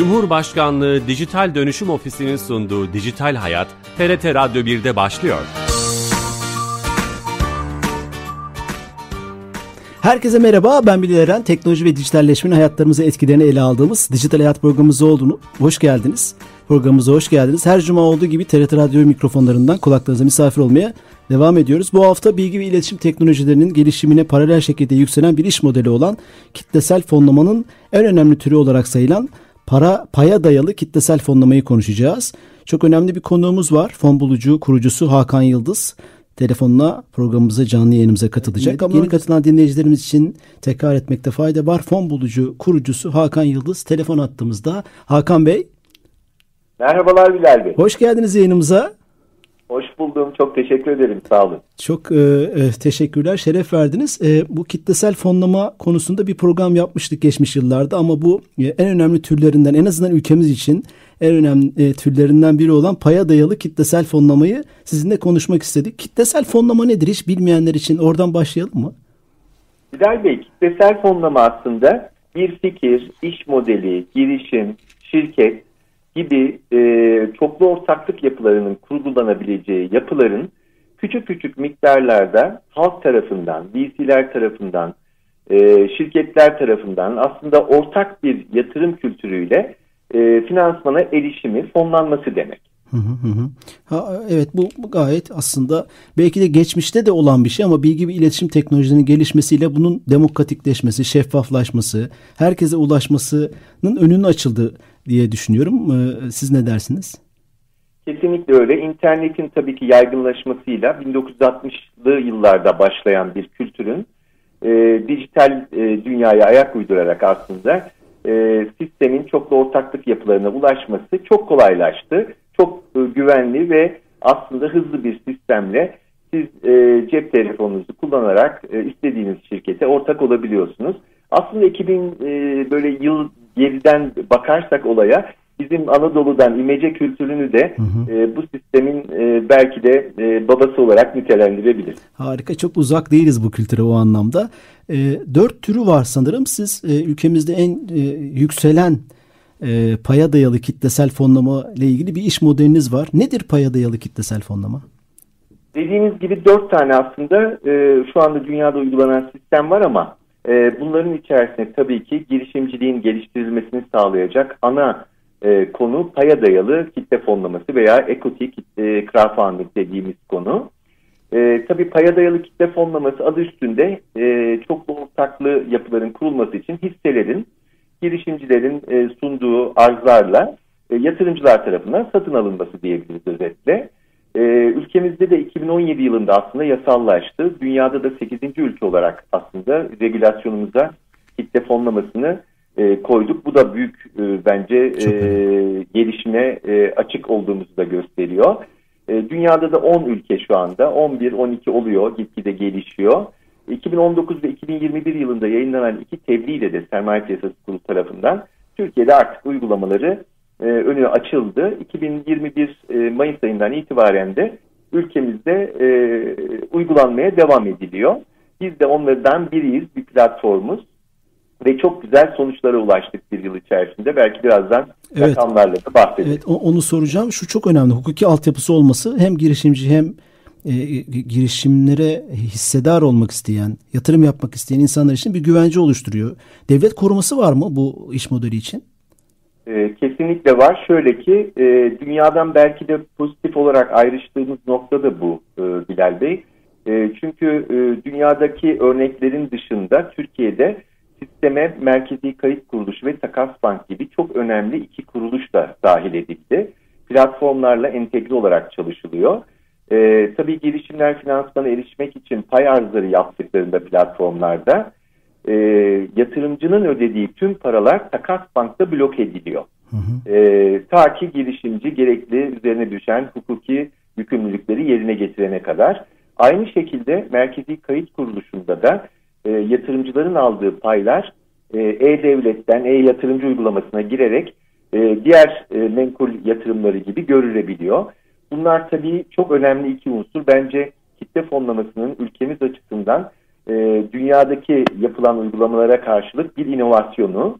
Cumhurbaşkanlığı Dijital Dönüşüm Ofisi'nin sunduğu Dijital Hayat, TRT Radyo 1'de başlıyor. Herkese merhaba, ben Bilal Eren. Teknoloji ve dijitalleşmenin hayatlarımıza etkilerini ele aldığımız Dijital Hayat programımıza olduğunu hoş geldiniz. Programımıza hoş geldiniz. Her cuma olduğu gibi TRT Radyo mikrofonlarından kulaklarınıza misafir olmaya devam ediyoruz. Bu hafta bilgi ve iletişim teknolojilerinin gelişimine paralel şekilde yükselen bir iş modeli olan kitlesel fonlamanın en önemli türü olarak sayılan para paya dayalı kitlesel fonlamayı konuşacağız. Çok önemli bir konuğumuz var. Fon bulucu kurucusu Hakan Yıldız. Telefonla programımıza canlı yayınımıza katılacak. Evet, ama yeni katılan dinleyicilerimiz için tekrar etmekte fayda var. Fon bulucu kurucusu Hakan Yıldız telefon attığımızda. Hakan Bey. Merhabalar Bilal Bey. Hoş geldiniz yayınımıza. Hoş buldum. Çok teşekkür ederim. Sağ olun. Çok e, e, teşekkürler. Şeref verdiniz. E, bu kitlesel fonlama konusunda bir program yapmıştık geçmiş yıllarda ama bu e, en önemli türlerinden en azından ülkemiz için en önemli e, türlerinden biri olan paya dayalı kitlesel fonlamayı sizinle konuşmak istedik. Kitlesel fonlama nedir hiç bilmeyenler için oradan başlayalım mı? Bilal Bey, kitlesel fonlama aslında bir fikir, iş modeli, girişim, şirket gibi e, çoklu ortaklık yapılarının kurgulanabileceği yapıların küçük küçük miktarlarda halk tarafından, VC'ler tarafından, e, şirketler tarafından aslında ortak bir yatırım kültürüyle e, finansmana erişimi, fonlanması demek. Hı hı Ha, evet bu, bu gayet aslında belki de geçmişte de olan bir şey ama bilgi ve iletişim teknolojilerinin gelişmesiyle bunun demokratikleşmesi, şeffaflaşması, herkese ulaşmasının önünün açıldığı diye düşünüyorum. Ee, siz ne dersiniz? Kesinlikle öyle. İnternetin tabii ki yaygınlaşmasıyla 1960'lı yıllarda başlayan bir kültürün e, dijital e, dünyaya ayak uydurarak aslında e, sistemin çoklu ortaklık yapılarına ulaşması çok kolaylaştı. Çok e, güvenli ve aslında hızlı bir sistemle siz e, cep telefonunuzu kullanarak e, istediğiniz şirkete ortak olabiliyorsunuz. Aslında 2000 e, böyle yıl geriden bakarsak olaya bizim Anadolu'dan imece kültürünü de hı hı. E, bu sistemin e, belki de e, babası olarak nitelendirebilir. Harika çok uzak değiliz bu kültüre o anlamda. E, dört türü var sanırım siz e, ülkemizde en e, yükselen e, paya dayalı kitlesel fonlama ile ilgili bir iş modeliniz var. Nedir paya dayalı kitlesel fonlama? Dediğiniz gibi dört tane aslında e, şu anda dünyada uygulanan sistem var ama e, bunların içerisinde tabii ki girişimciliğin geliştirilmesini sağlayacak ana e, konu paya dayalı kitle fonlaması veya equity kitle crowdfunding dediğimiz konu. E, tabii paya dayalı kitle fonlaması adı üstünde e, çoklu ortaklı yapıların kurulması için hisselerin girişimcilerin e, sunduğu arzlarla e, yatırımcılar tarafından satın alınması diyebiliriz özetle. E, ülkemizde de 2017 yılında aslında yasallaştı. Dünyada da 8. ülke olarak aslında regülasyonumuza kitle fonlamasını e, koyduk. Bu da büyük e, bence e, gelişime e, açık olduğumuzu da gösteriyor. E, dünyada da 10 ülke şu anda 11-12 oluyor gitgide gelişiyor. 2019 ve 2021 yılında yayınlanan iki tebliğ ile de sermaye piyasası kurulu tarafından Türkiye'de artık uygulamaları e, önü açıldı. 2021 e, Mayıs ayından itibaren de ülkemizde e, uygulanmaya devam ediliyor. Biz de onlardan biriyiz, bir platformuz ve çok güzel sonuçlara ulaştık bir yıl içerisinde. Belki birazdan evet. rakamlarla da bahsedeceğiz. Evet, onu soracağım. Şu çok önemli. Hukuki altyapısı olması hem girişimci hem e, girişimlere hissedar olmak isteyen, yatırım yapmak isteyen insanlar için bir güvence oluşturuyor. Devlet koruması var mı bu iş modeli için? E, kesinlikle var. Şöyle ki e, dünyadan belki de pozitif olarak ayrıştığımız nokta da bu e, Bilal Bey. Çünkü dünyadaki örneklerin dışında Türkiye'de sisteme Merkezi Kayıt Kuruluşu ve Takas Bank gibi çok önemli iki kuruluş da dahil edildi. Platformlarla entegre olarak çalışılıyor. Tabii girişimler finansmana erişmek için pay arzları yaptıklarında platformlarda e, yatırımcının ödediği tüm paralar takas bankta blok ediliyor. Hı hı. E, ta ki girişimci gerekli üzerine düşen hukuki yükümlülükleri yerine getirene kadar. Aynı şekilde Merkezi Kayıt Kuruluşu'nda da e, yatırımcıların aldığı paylar e-devletten e-yatırımcı uygulamasına girerek e, diğer e, menkul yatırımları gibi görülebiliyor. Bunlar tabii çok önemli iki unsur. Bence kitle fonlamasının ülkemiz açısından e, dünyadaki yapılan uygulamalara karşılık bir inovasyonu.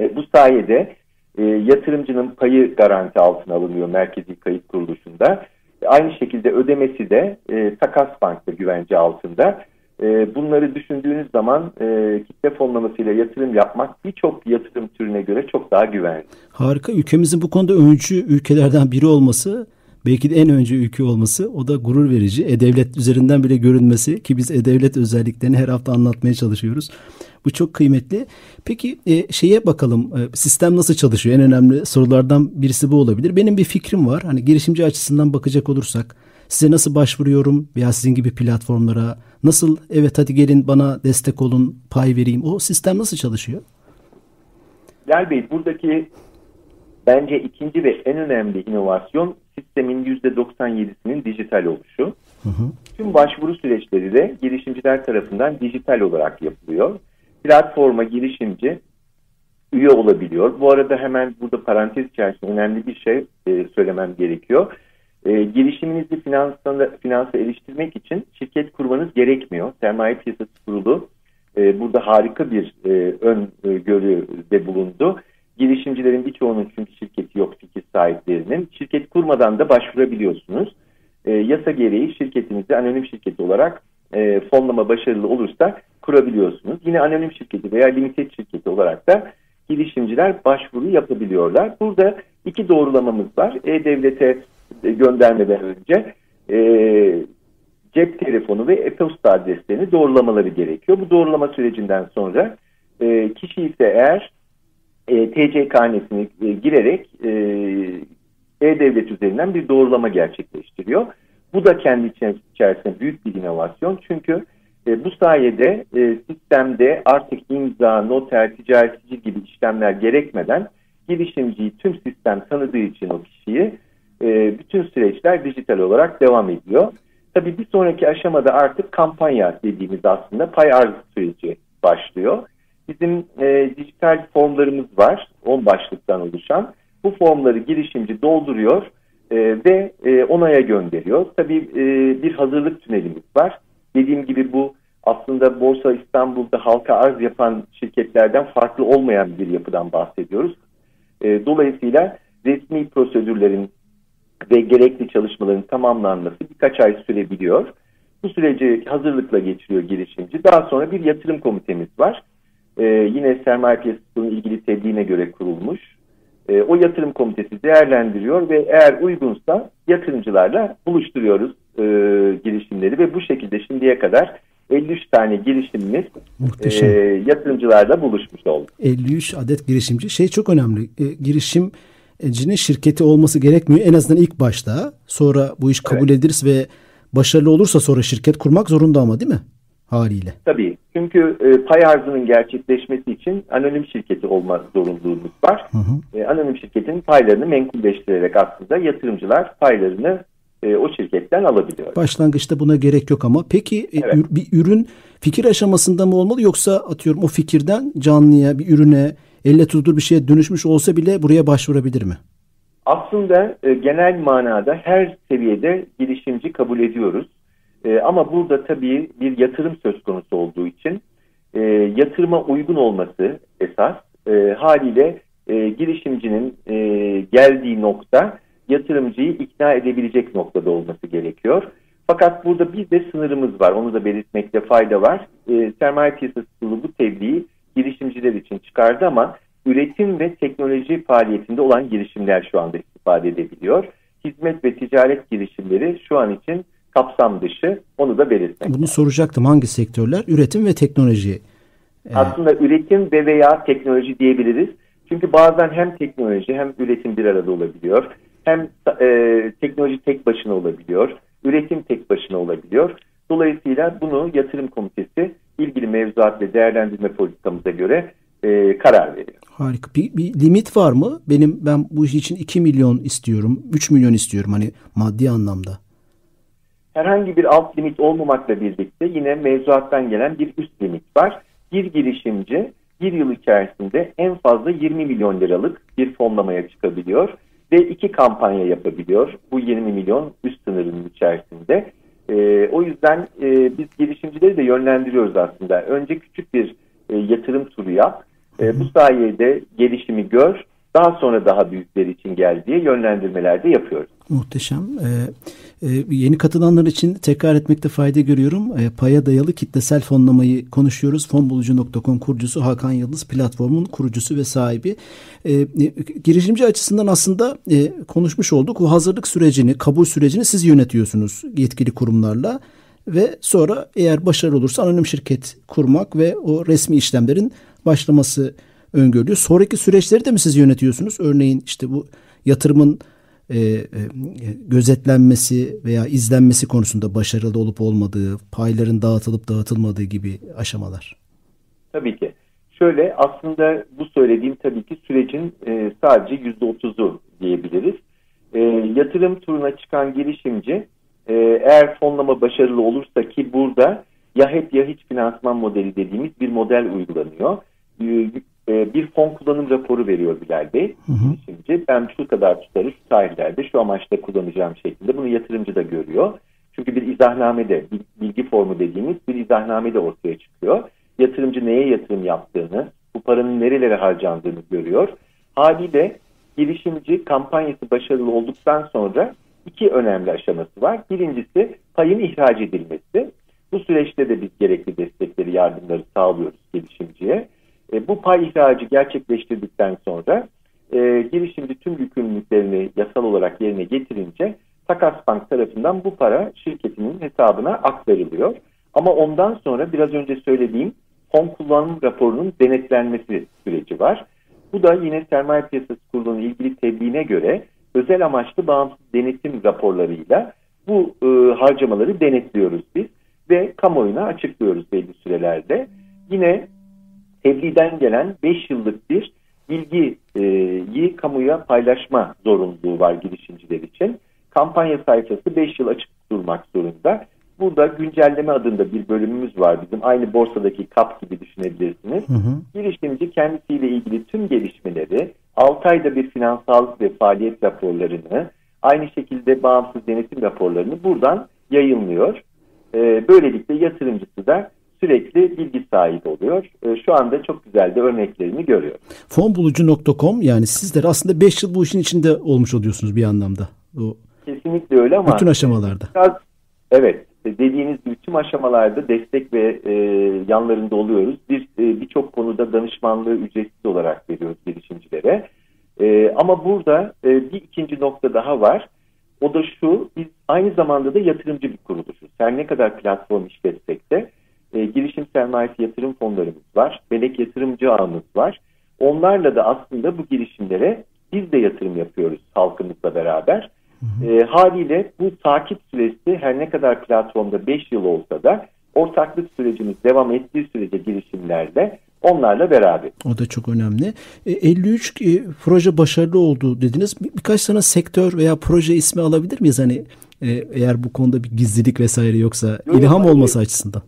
E, bu sayede e, yatırımcının payı garanti altına alınıyor Merkezi Kayıt Kuruluşu'nda. Aynı şekilde ödemesi de e, Takas Bank'ta güvence altında. E, bunları düşündüğünüz zaman e, kitle fonlamasıyla yatırım yapmak birçok yatırım türüne göre çok daha güvenli. Harika. Ülkemizin bu konuda öncü ülkelerden biri olması belki de en önce ülke olması o da gurur verici. E-Devlet üzerinden bile görünmesi ki biz E-Devlet özelliklerini her hafta anlatmaya çalışıyoruz. Bu çok kıymetli. Peki e, şeye bakalım e, sistem nasıl çalışıyor? En önemli sorulardan birisi bu olabilir. Benim bir fikrim var. Hani girişimci açısından bakacak olursak size nasıl başvuruyorum veya sizin gibi platformlara nasıl evet hadi gelin bana destek olun pay vereyim. O sistem nasıl çalışıyor? Gel Bey buradaki bence ikinci ve en önemli inovasyon sistemin %97'sinin dijital oluşu. Hı hı. Tüm başvuru süreçleri de girişimciler tarafından dijital olarak yapılıyor. Platforma girişimci üye olabiliyor. Bu arada hemen burada parantez içerisinde önemli bir şey e, söylemem gerekiyor. E, girişiminizi finansa, finansa eriştirmek için şirket kurmanız gerekmiyor. Sermaye Piyasası Kurulu e, burada harika bir e, ön e, görüde bulundu. Girişimcilerin birçoğunun çünkü şirketi yok fikir sahiplerinin. Şirket kurmadan da başvurabiliyorsunuz. E, yasa gereği şirketinizi anonim şirket olarak e, fonlama başarılı olursa kurabiliyorsunuz. Yine anonim şirketi veya limited şirketi olarak da girişimciler başvuru yapabiliyorlar. Burada iki doğrulamamız var. E-Devlet'e göndermeden önce e, cep telefonu ve e-posta adreslerini doğrulamaları gerekiyor. Bu doğrulama sürecinden sonra e, kişi ise eğer e, TC karnesini e, girerek e, e-devlet üzerinden bir doğrulama gerçekleştiriyor. Bu da kendi içerisinde büyük bir inovasyon. Çünkü e, bu sayede e, sistemde artık imza, noter, ticaretçi gibi işlemler gerekmeden girişimciyi tüm sistem tanıdığı için o kişiyi e, bütün süreçler dijital olarak devam ediyor. Tabii bir sonraki aşamada artık kampanya dediğimiz aslında pay arz süreci başlıyor. Bizim e, dijital formlarımız var, 10 başlıktan oluşan. Bu formları girişimci dolduruyor e, ve e, onaya gönderiyor. Tabii e, bir hazırlık tünelimiz var. Dediğim gibi bu aslında Borsa İstanbul'da halka arz yapan şirketlerden farklı olmayan bir yapıdan bahsediyoruz. E, dolayısıyla resmi prosedürlerin ve gerekli çalışmaların tamamlanması birkaç ay sürebiliyor. Bu süreci hazırlıkla geçiriyor girişimci. Daha sonra bir yatırım komitemiz var. Ee, yine sermaye piyasasının ilgili tebliğine göre kurulmuş. Ee, o yatırım komitesi değerlendiriyor ve eğer uygunsa yatırımcılarla buluşturuyoruz e, girişimleri ve bu şekilde şimdiye kadar 53 tane girişimimiz e, yatırımcılarla buluşmuş oldu. 53 adet girişimci. Şey çok önemli. E, girişim cinin şirketi olması gerekmiyor. En azından ilk başta. Sonra bu iş kabul evet. edilirse ve başarılı olursa sonra şirket kurmak zorunda ama değil mi? Haliyle. Tabii. Çünkü e, pay arzının gerçekleşmesi için anonim şirketi olma zorunluluğumuz var. Hı hı. E, anonim şirketin paylarını menkulleştirerek aslında yatırımcılar paylarını e, o şirketten alabiliyor. Başlangıçta buna gerek yok ama peki e, evet. bir ürün fikir aşamasında mı olmalı yoksa atıyorum o fikirden canlıya bir ürüne elle tutulur bir şeye dönüşmüş olsa bile buraya başvurabilir mi? Aslında e, genel manada her seviyede girişimci kabul ediyoruz. E, ama burada tabii bir yatırım söz konusu olduğu için e, yatırıma uygun olması esas e, haliyle e, girişimcinin e, geldiği nokta yatırımcıyı ikna edebilecek noktada olması gerekiyor. Fakat burada bir de sınırımız var. Onu da belirtmekte fayda var. E, sermaye piyasası kurulu bu tebliği girişimciler için çıkardı ama üretim ve teknoloji faaliyetinde olan girişimler şu anda istifade edebiliyor. Hizmet ve ticaret girişimleri şu an için kapsam dışı onu da belirtmek. Bunu soracaktım hangi sektörler? Üretim ve teknoloji. Ee... Aslında üretim ve veya teknoloji diyebiliriz. Çünkü bazen hem teknoloji hem üretim bir arada olabiliyor. Hem e, teknoloji tek başına olabiliyor. Üretim tek başına olabiliyor. Dolayısıyla bunu yatırım komitesi ilgili mevzuat ve değerlendirme politikamıza göre e, karar veriyor. Harika. Bir, bir limit var mı? Benim ben bu iş için 2 milyon istiyorum, 3 milyon istiyorum hani maddi anlamda. Herhangi bir alt limit olmamakla birlikte yine mevzuattan gelen bir üst limit var. Bir girişimci bir yıl içerisinde en fazla 20 milyon liralık bir fonlamaya çıkabiliyor ve iki kampanya yapabiliyor. Bu 20 milyon üst sınırının içerisinde. E, o yüzden e, biz girişimcileri de yönlendiriyoruz aslında. Önce küçük bir e, yatırım turu yap. E, bu sayede gelişimi gör. daha sonra daha büyükleri için gel diye yönlendirmeler de yapıyoruz. Muhteşem. Ee, e, yeni katılanlar için tekrar etmekte fayda görüyorum. E, paya dayalı kitlesel fonlamayı konuşuyoruz. Fonbulucu.com kurucusu Hakan Yıldız platformun kurucusu ve sahibi. E, e, girişimci açısından aslında e, konuşmuş olduk. O hazırlık sürecini, kabul sürecini siz yönetiyorsunuz yetkili kurumlarla ve sonra eğer başarılı olursa anonim şirket kurmak ve o resmi işlemlerin başlaması öngörülüyor. Sonraki süreçleri de mi siz yönetiyorsunuz? Örneğin işte bu yatırımın e, e, gözetlenmesi veya izlenmesi konusunda başarılı olup olmadığı, payların dağıtılıp dağıtılmadığı gibi aşamalar. Tabii ki. Şöyle aslında bu söylediğim tabii ki sürecin e, sadece yüzde otuzu diyebiliriz. E, yatırım turuna çıkan girişimci e, eğer fonlama başarılı olursa ki burada ya hep ya hiç finansman modeli dediğimiz bir model uygulanıyor. E, e, bir fon kullanım raporu veriyor Bilal Bey. Hı hı. Şimdi ben şu kadar tutarı şu tarihlerde şu amaçta kullanacağım şeklinde bunu yatırımcı da görüyor. Çünkü bir izahnamede bilgi formu dediğimiz bir izahnamede ortaya çıkıyor. Yatırımcı neye yatırım yaptığını, bu paranın nerelere harcandığını görüyor. Haliyle girişimci kampanyası başarılı olduktan sonra iki önemli aşaması var. Birincisi payın ihraç edilmesi. Bu süreçte de biz gerekli destekleri, yardımları sağlıyoruz girişimciye. E, bu pay ihracı gerçekleştirdikten sonra e, girişimci tüm yükümlülüklerini yasal olarak yerine getirince Takas Bank tarafından bu para şirketinin hesabına aktarılıyor. Ama ondan sonra biraz önce söylediğim fon kullanım raporunun denetlenmesi süreci var. Bu da yine sermaye piyasası kurulunun ilgili tebliğine göre özel amaçlı bağımsız denetim raporlarıyla bu e, harcamaları denetliyoruz biz ve kamuoyuna açıklıyoruz belli sürelerde. Yine tebliğden gelen 5 yıllık bir bilgiyi kamuya paylaşma zorunluluğu var girişimciler için. Kampanya sayfası 5 yıl açık durmak zorunda. Burada güncelleme adında bir bölümümüz var bizim. Aynı borsadaki kap gibi düşünebilirsiniz. Hı hı. Girişimci kendisiyle ilgili tüm gelişmeleri, 6 ayda bir finansal ve faaliyet raporlarını, aynı şekilde bağımsız denetim raporlarını buradan yayınlıyor. Ee, böylelikle yatırımcısı da sürekli bilgi sahibi oluyor. Ee, şu anda çok güzel de örneklerini görüyor. Fonbulucu.com yani sizler aslında 5 yıl bu işin içinde olmuş oluyorsunuz bir anlamda. O Kesinlikle öyle ama bütün aşamalarda. Biraz, evet dediğiniz gibi tüm aşamalarda destek ve e, yanlarında oluyoruz. Bir e, birçok konuda danışmanlığı ücretsiz olarak veriyoruz girişimcilere. E, ama burada e, bir ikinci nokta daha var. O da şu, biz aynı zamanda da yatırımcı bir kuruluşuz. Her ne kadar platform işletsek de e, girişim sermayesi yatırım fonlarımız var. Melek yatırımcı ağımız var. Onlarla da aslında bu girişimlere biz de yatırım yapıyoruz halkımızla beraber. Hı hı. E, haliyle bu takip süresi her ne kadar platformda 5 yıl olsa da ortaklık sürecimiz devam ettiği sürece girişimlerde onlarla beraber. O da çok önemli. E, 53 e, proje başarılı oldu dediniz. Bir, birkaç tane sektör veya proje ismi alabilir miyiz? Hani e, eğer bu konuda bir gizlilik vesaire yoksa Yok, ilham olması açısından.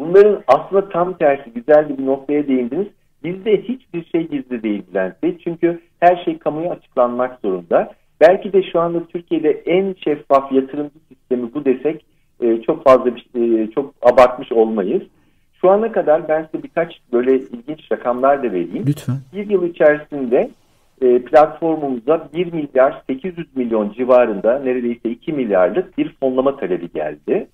Bunların aslında tam tersi güzel bir noktaya değindiniz. Bizde hiçbir şey gizli değil Bülent Bey. Çünkü her şey kamuya açıklanmak zorunda. Belki de şu anda Türkiye'de en şeffaf yatırımcı sistemi bu desek e, çok fazla bir, e, çok abartmış olmayız. Şu ana kadar ben size birkaç böyle ilginç rakamlar da vereyim. Lütfen. Bir yıl içerisinde e, platformumuza 1 milyar 800 milyon civarında neredeyse 2 milyarlık bir fonlama talebi geldi.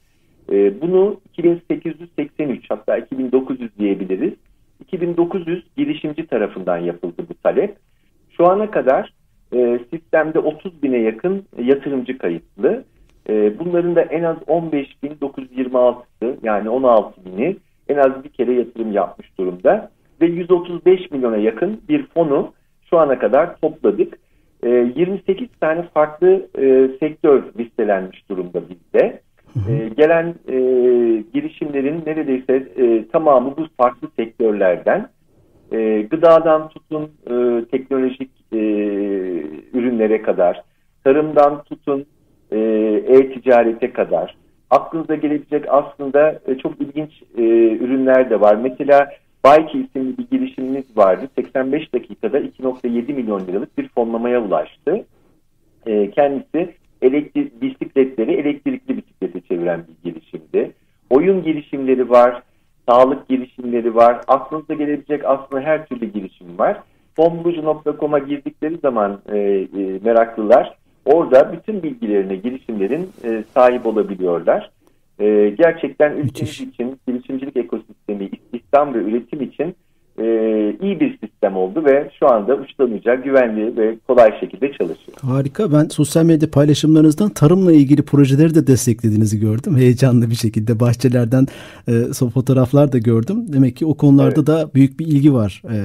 E, bunu 2883 hatta 2900 diyebiliriz. 2900 girişimci tarafından yapıldı bu talep. Şu ana kadar e, sistemde 30 bine yakın yatırımcı kayıtlı. E, bunların da en az 15.926'sı yani 16 bini en az bir kere yatırım yapmış durumda. Ve 135 milyona yakın bir fonu şu ana kadar topladık. E, 28 tane farklı e, sektör listelenmiş durumda bizde. E, gelen e, girişimlerin neredeyse e, tamamı bu farklı sektörlerden. E, gıdadan tutun e, teknolojik e, ürünlere kadar, tarımdan tutun e, e-ticarete kadar. Aklınıza gelebilecek aslında e, çok ilginç e, ürünler de var. Mesela Bike isimli bir girişimimiz vardı. 85 dakikada 2.7 milyon liralık bir fonlamaya ulaştı. E, kendisi elektrik, bisikletleri elektrikli bisiklete çeviren bir girişimdi. Oyun girişimleri var, sağlık girişimleri var. Aklınıza gelebilecek aslında her türlü girişim var. fonbulucu.com'a girdikleri zaman e, e, meraklılar orada bütün bilgilerine girişimlerin e, sahip olabiliyorlar. E, gerçekten ülkemiz için girişimcilik ekosistemi, istihdam ve üretim için e, iyi bir sistem oldu ve şu anda uçlanacak, güvenli ve kolay şekilde çalışıyor. Harika. Ben sosyal medya paylaşımlarınızdan tarımla ilgili projeleri de desteklediğinizi gördüm. Heyecanlı bir şekilde bahçelerden e, fotoğraflar da gördüm. Demek ki o konularda evet. da büyük bir ilgi var. E,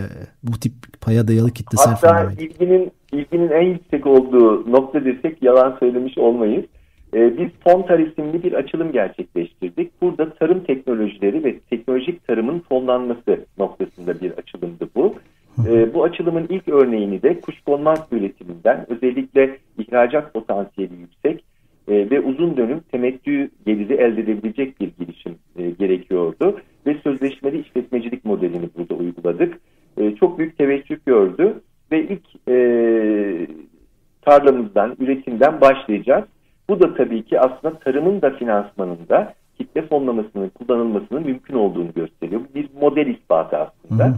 bu tip paya dayalı kitlesel Hatta ilginin, ilginin en yüksek olduğu nokta desek yalan söylemiş olmayız. E, biz Fontar isimli bir açılım gerçekleştirdik. Burada tarım teknolojileri ve teknolojik tarımın fonlanması noktasında bir açılımdı bu. Bu açılımın ilk örneğini de kuşkonmaz üretiminden özellikle ihracat potansiyeli yüksek e, ve uzun dönüm temettü geliri elde edebilecek bir girişim e, gerekiyordu. Ve sözleşmeli işletmecilik modelini burada uyguladık. E, çok büyük teveccüh gördü ve ilk e, tarlamızdan, üretimden başlayacağız. Bu da tabii ki aslında tarımın da finansmanında kitle fonlamasının kullanılmasının mümkün olduğunu gösteriyor. Bir model ispatı aslında.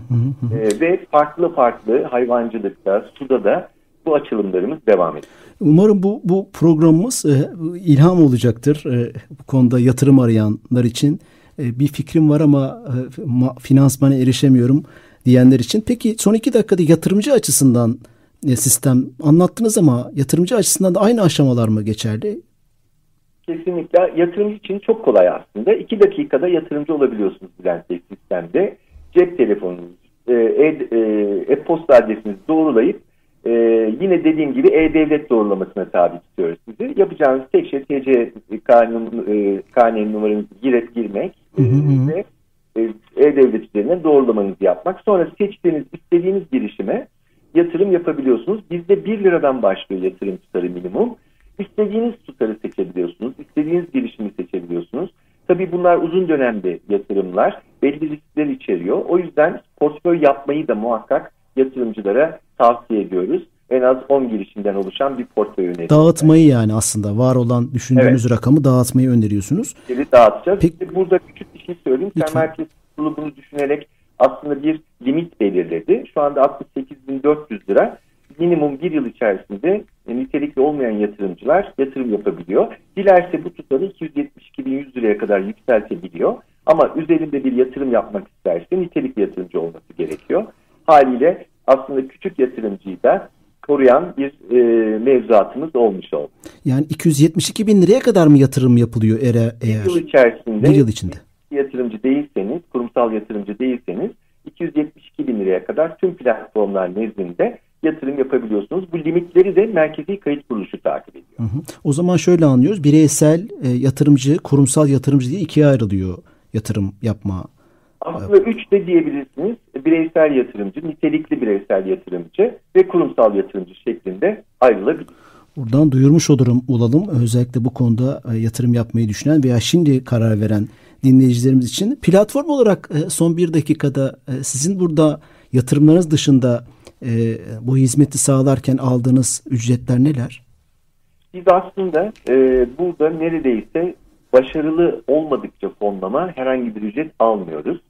ee, ve farklı farklı hayvancılıkta, suda da bu açılımlarımız devam ediyor. Umarım bu, bu programımız e, ilham olacaktır e, bu konuda yatırım arayanlar için. E, bir fikrim var ama e, ma, finansmana erişemiyorum diyenler için. Peki son iki dakikada yatırımcı açısından e, sistem anlattınız ama yatırımcı açısından da aynı aşamalar mı geçerli? Kesinlikle yatırımcı için çok kolay aslında. İki dakikada yatırımcı olabiliyorsunuz Bülent Bey sistemde. Cep telefonunuz, e, e-posta e, adresinizi doğrulayıp e, yine dediğim gibi e-devlet doğrulamasına tabi tutuyoruz sizi. Yapacağınız tek şey TC kanun, e, KNN numaranızı girip girmek e, ve e-devlet üzerinden doğrulamanızı yapmak. Sonra seçtiğiniz istediğiniz girişime yatırım yapabiliyorsunuz. Bizde 1 liradan başlıyor yatırım tutarı minimum. İstediğiniz tutarı seçebiliyorsunuz. istediğiniz girişimi seçebiliyorsunuz. Tabii bunlar uzun dönemde yatırımlar. Belli riskler içeriyor. O yüzden portföy yapmayı da muhakkak yatırımcılara tavsiye ediyoruz. En az 10 girişimden oluşan bir portföy öneriyoruz. Dağıtmayı yani aslında var olan düşündüğünüz evet. rakamı dağıtmayı öneriyorsunuz. Evet dağıtacağız. Peki. Burada küçük bir şey söyleyeyim. Lütfen. Merkez Kurulu bunu düşünerek aslında bir limit belirledi. Şu anda 68.400 lira minimum bir yıl içerisinde nitelikli olmayan yatırımcılar yatırım yapabiliyor. Dilerse bu tutarı 272.100 liraya kadar yükseltebiliyor. Ama üzerinde bir yatırım yapmak isterse nitelikli yatırımcı olması gerekiyor. Haliyle aslında küçük yatırımcıyı da koruyan bir e, mevzuatımız olmuş oldu. Yani 272 bin liraya kadar mı yatırım yapılıyor eğer? bir yıl içerisinde bir yıl içinde. yatırımcı değilseniz, kurumsal yatırımcı değilseniz 272 bin liraya kadar tüm platformlar nezdinde yatırım yapabiliyorsunuz. Bu limitleri de Merkezi Kayıt Kuruluşu takip ediyor. Hı hı. O zaman şöyle anlıyoruz. Bireysel e, yatırımcı, kurumsal yatırımcı diye ikiye ayrılıyor yatırım yapma. Aslında üç de diyebilirsiniz. Bireysel yatırımcı, nitelikli bireysel yatırımcı ve kurumsal yatırımcı şeklinde ayrılabilir. Buradan duyurmuş olurum olalım. Özellikle bu konuda e, yatırım yapmayı düşünen veya şimdi karar veren dinleyicilerimiz için. Platform olarak e, son bir dakikada e, sizin burada yatırımlarınız dışında e, bu hizmeti sağlarken aldığınız ücretler neler? Biz aslında e, burada neredeyse başarılı olmadıkça fonlama herhangi bir ücret almıyoruz.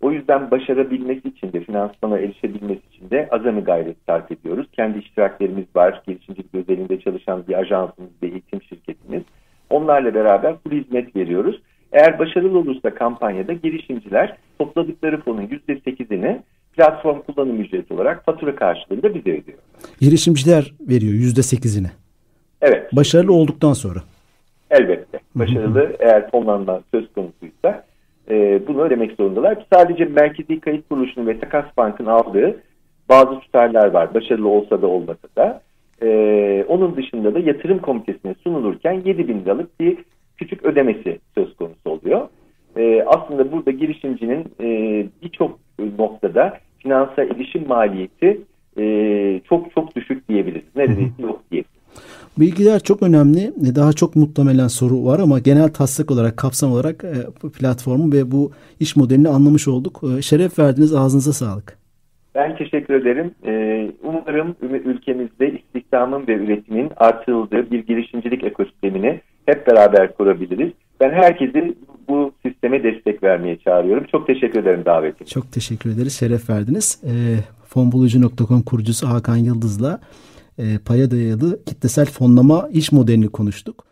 O yüzden başarabilmesi için de finansmana erişebilmesi için de azami gayret sarf ediyoruz. Kendi iştiraklerimiz var. Girişimcilik özelinde çalışan bir ajansımız ve eğitim şirketimiz. Onlarla beraber bu hizmet veriyoruz. Eğer başarılı olursa kampanyada girişimciler topladıkları fonun %8'ini platform kullanım ücreti olarak fatura karşılığında bize ödüyor. Girişimciler veriyor yüzde sekizini. Evet. Başarılı olduktan sonra. Elbette. Başarılı eğer fonlanma söz konusuysa e, bunu ödemek zorundalar. Sadece Merkezi Kayıt Kuruluşu'nun ve Takas Bank'ın aldığı bazı tutarlar var. Başarılı olsa da olmasa da. E, onun dışında da yatırım komitesine sunulurken 7 bin liralık bir küçük ödemesi söz konusu oluyor. E, aslında burada girişimcinin e, birçok noktada finansa erişim maliyeti e, çok çok düşük diyebiliriz. Neredeyse yok diyebiliriz. Bilgiler çok önemli. Daha çok muhtemelen soru var ama genel taslak olarak, kapsam olarak e, platformu ve bu iş modelini anlamış olduk. E, şeref verdiniz. Ağzınıza sağlık. Ben teşekkür ederim. E, umarım ülkemizde istihdamın ve üretimin artırıldığı bir girişimcilik ekosistemini hep beraber kurabiliriz. Ben herkesi bu sisteme destek vermeye çağırıyorum. Çok teşekkür ederim davetim. Çok teşekkür ederiz. Şeref verdiniz. E, fonbulucu.com kurucusu Hakan Yıldız'la e, paya dayalı kitlesel fonlama iş modelini konuştuk.